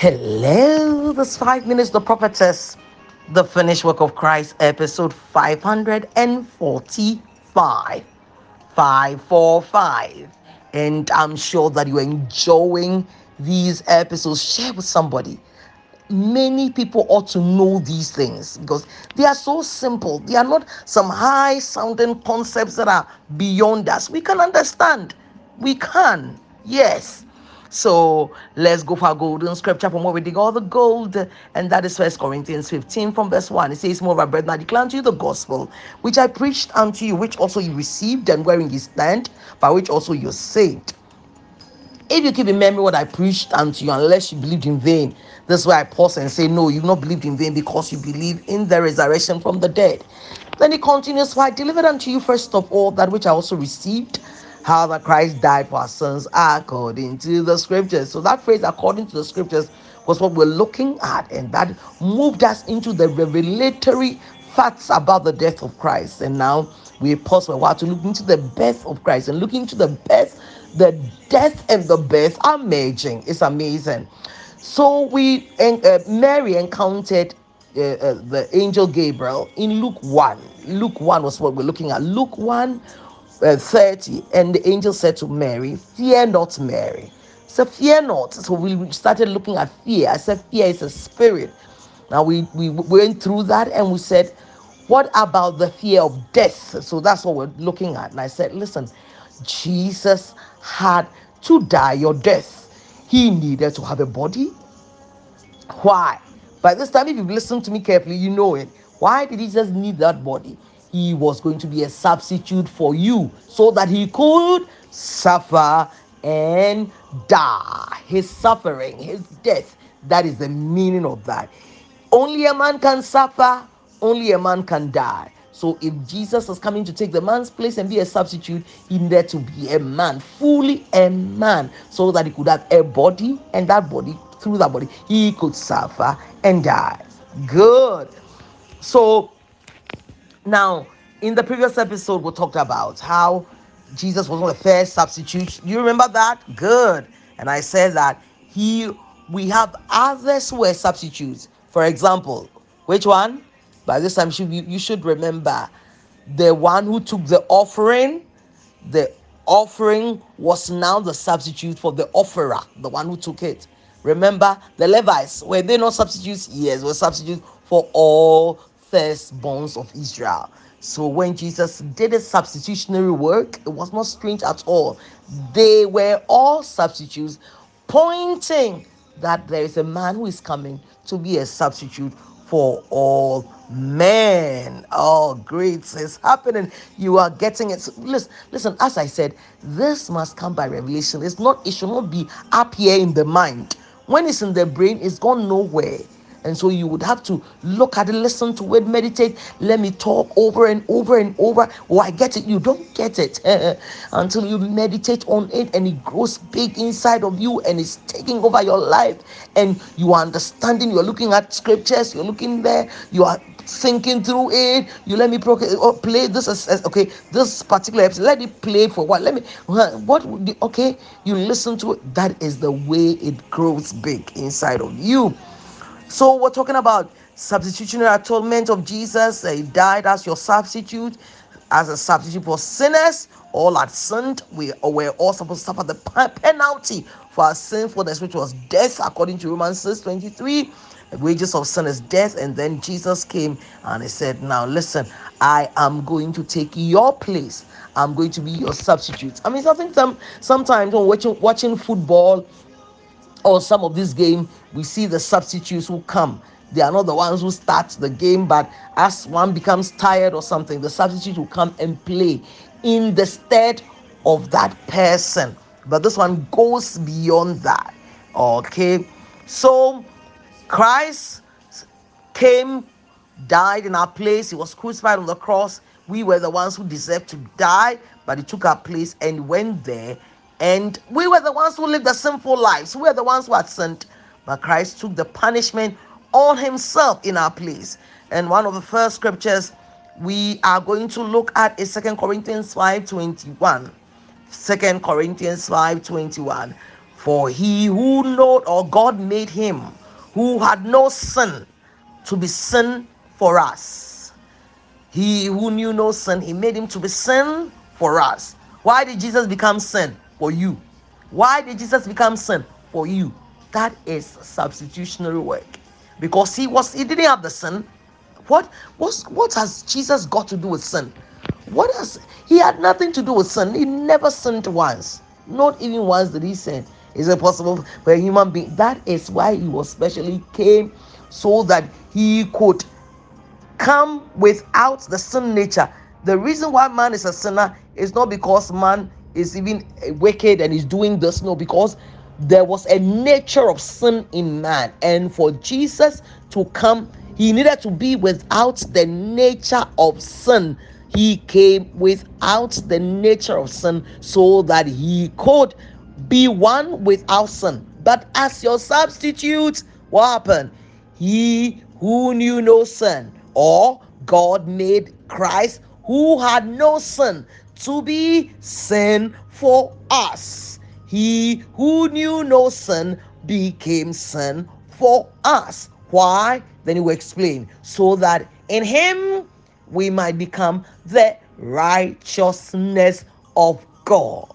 Hello, this five minutes, the prophetess, the finished work of Christ, episode 545. 545. And I'm sure that you're enjoying these episodes. Share with somebody. Many people ought to know these things because they are so simple. They are not some high sounding concepts that are beyond us. We can understand. We can. Yes. So let's go for our golden scripture from where we dig all the gold, and that is First Corinthians 15 from verse 1. It says, Moreover, brethren, I declare unto you the gospel which I preached unto you, which also you received, and wherein you stand, by which also you're saved. If you keep in memory what I preached unto you, unless you believed in vain, this is why I pause and say, No, you've not believed in vain because you believe in the resurrection from the dead. Then he continues, For I delivered unto you first of all that which I also received how that Christ died for our sins according to the scriptures. So that phrase, according to the scriptures, was what we're looking at, and that moved us into the revelatory facts about the death of Christ. And now we pause for a while to look into the birth of Christ and looking into the birth, the death and the birth are merging. It's amazing. So we uh, Mary encountered uh, uh, the angel Gabriel in Luke 1. Luke 1 was what we're looking at. Luke 1 uh, 30, and the angel said to Mary, Fear not, Mary. So fear not. So we started looking at fear. I said, Fear is a spirit. Now we, we went through that and we said, What about the fear of death? So that's what we're looking at. And I said, Listen, Jesus had to die your death. He needed to have a body. Why? By this time, if you've listened to me carefully, you know it. Why did he just need that body? He was going to be a substitute for you so that he could suffer and die. His suffering, his death, that is the meaning of that. Only a man can suffer, only a man can die. So if Jesus was coming to take the man's place and be a substitute, he needed to be a man, fully a man, so that he could have a body, and that body, through that body, he could suffer and die. Good. So now, in the previous episode, we talked about how Jesus was not the first substitute. You remember that? Good. And I said that he we have others who were substitutes. For example, which one? By this time, you should remember the one who took the offering. The offering was now the substitute for the offerer, the one who took it. Remember, the Levites were they not substitutes? Yes, were substitutes for all firstborns of Israel. So when Jesus did a substitutionary work, it was not strange at all. They were all substitutes, pointing that there is a man who is coming to be a substitute for all men. Oh, great is happening. You are getting it. Listen, listen, as I said, this must come by revelation. It's not, it should not be up here in the mind. When it's in the brain, it's gone nowhere. And so you would have to look at it, listen to it, meditate. Let me talk over and over and over. Oh, I get it. You don't get it until you meditate on it and it grows big inside of you and it's taking over your life. And you are understanding, you're looking at scriptures, you're looking there, you are thinking through it. You let me pro- oh, play this as, as, okay, this particular episode. Let it play for what? Let me what okay, you listen to it. That is the way it grows big inside of you. So we're talking about substitutionary atonement of Jesus. He died as your substitute, as a substitute for sinners. All had sinned. We were all supposed to suffer the penalty for our sinfulness, which was death, according to Romans 6 23. The wages of sin is death. And then Jesus came and he said, Now listen, I am going to take your place. I'm going to be your substitute. I mean, think some sometimes when watching watching football or some of this game, we see the substitutes who come. They are not the ones who start the game, but as one becomes tired or something, the substitute will come and play in the stead of that person. But this one goes beyond that. Okay, so Christ came, died in our place, he was crucified on the cross. We were the ones who deserved to die, but he took our place and went there and we were the ones who lived the sinful lives. We were the ones who had sinned. But Christ took the punishment on himself in our place. And one of the first scriptures we are going to look at is Second Corinthians 5 21. 2 Corinthians 5 21. For he who know or God made him who had no sin to be sin for us. He who knew no sin, he made him to be sin for us. Why did Jesus become sin? For you. Why did Jesus become sin? For you. That is substitutionary work. Because he was he didn't have the sin. What what what has Jesus got to do with sin? What has he had nothing to do with sin? He never sinned once. Not even once did he sin. Is it possible for a human being? That is why he was specially came so that he could come without the sin nature. The reason why man is a sinner is not because man is even eh, wicked and is doing this, no, because there was a nature of sin in man, and for Jesus to come, he needed to be without the nature of sin. He came without the nature of sin so that he could be one without sin. But as your substitute, what happened? He who knew no sin, or God made Christ who had no sin to be sin for us. He who knew no sin became sin for us. Why? Then he will explain. So that in him we might become the righteousness of God.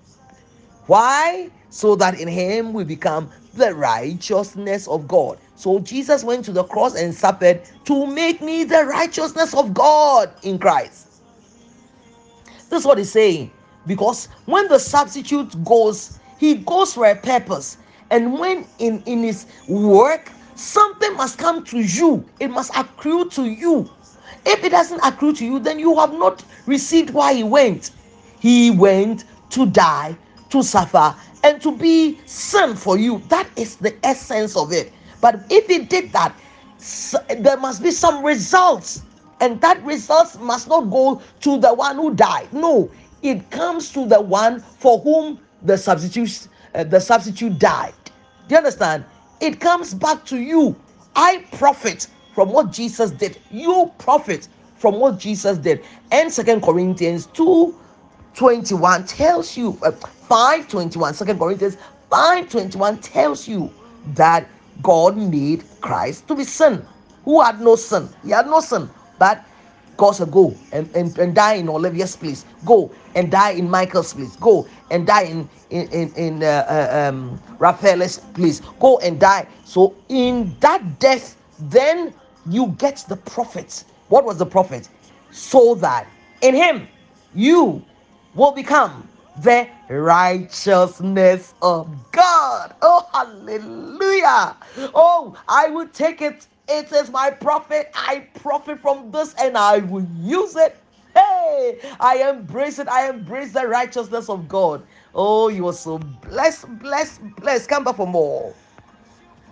Why? So that in him we become the righteousness of God. So Jesus went to the cross and suffered to make me the righteousness of God in Christ. This is what he's saying. Because when the substitute goes, he goes for a purpose. And when in, in his work, something must come to you, it must accrue to you. If it doesn't accrue to you, then you have not received why he went. He went to die to suffer and to be sin for you. That is the essence of it. But if he did that, there must be some results. And that result must not go to the one who died. No, it comes to the one for whom the substitute uh, the substitute died. Do you understand? It comes back to you. I profit from what Jesus did. You profit from what Jesus did. And Second Corinthians 2 21 tells you uh, 521 second corinthians 521 tells you that god made christ to be sin who had no sin he had no sin but god said go and, and, and die in olivia's place go and die in michael's place go and die in in in, in uh, uh, um, raphael's place go and die so in that death then you get the profit what was the profit so that in him you will become the righteousness of God. Oh, hallelujah. Oh, I will take it. It is my profit. I profit from this and I will use it. Hey, I embrace it. I embrace the righteousness of God. Oh, you are so blessed, blessed, blessed. Come back for more.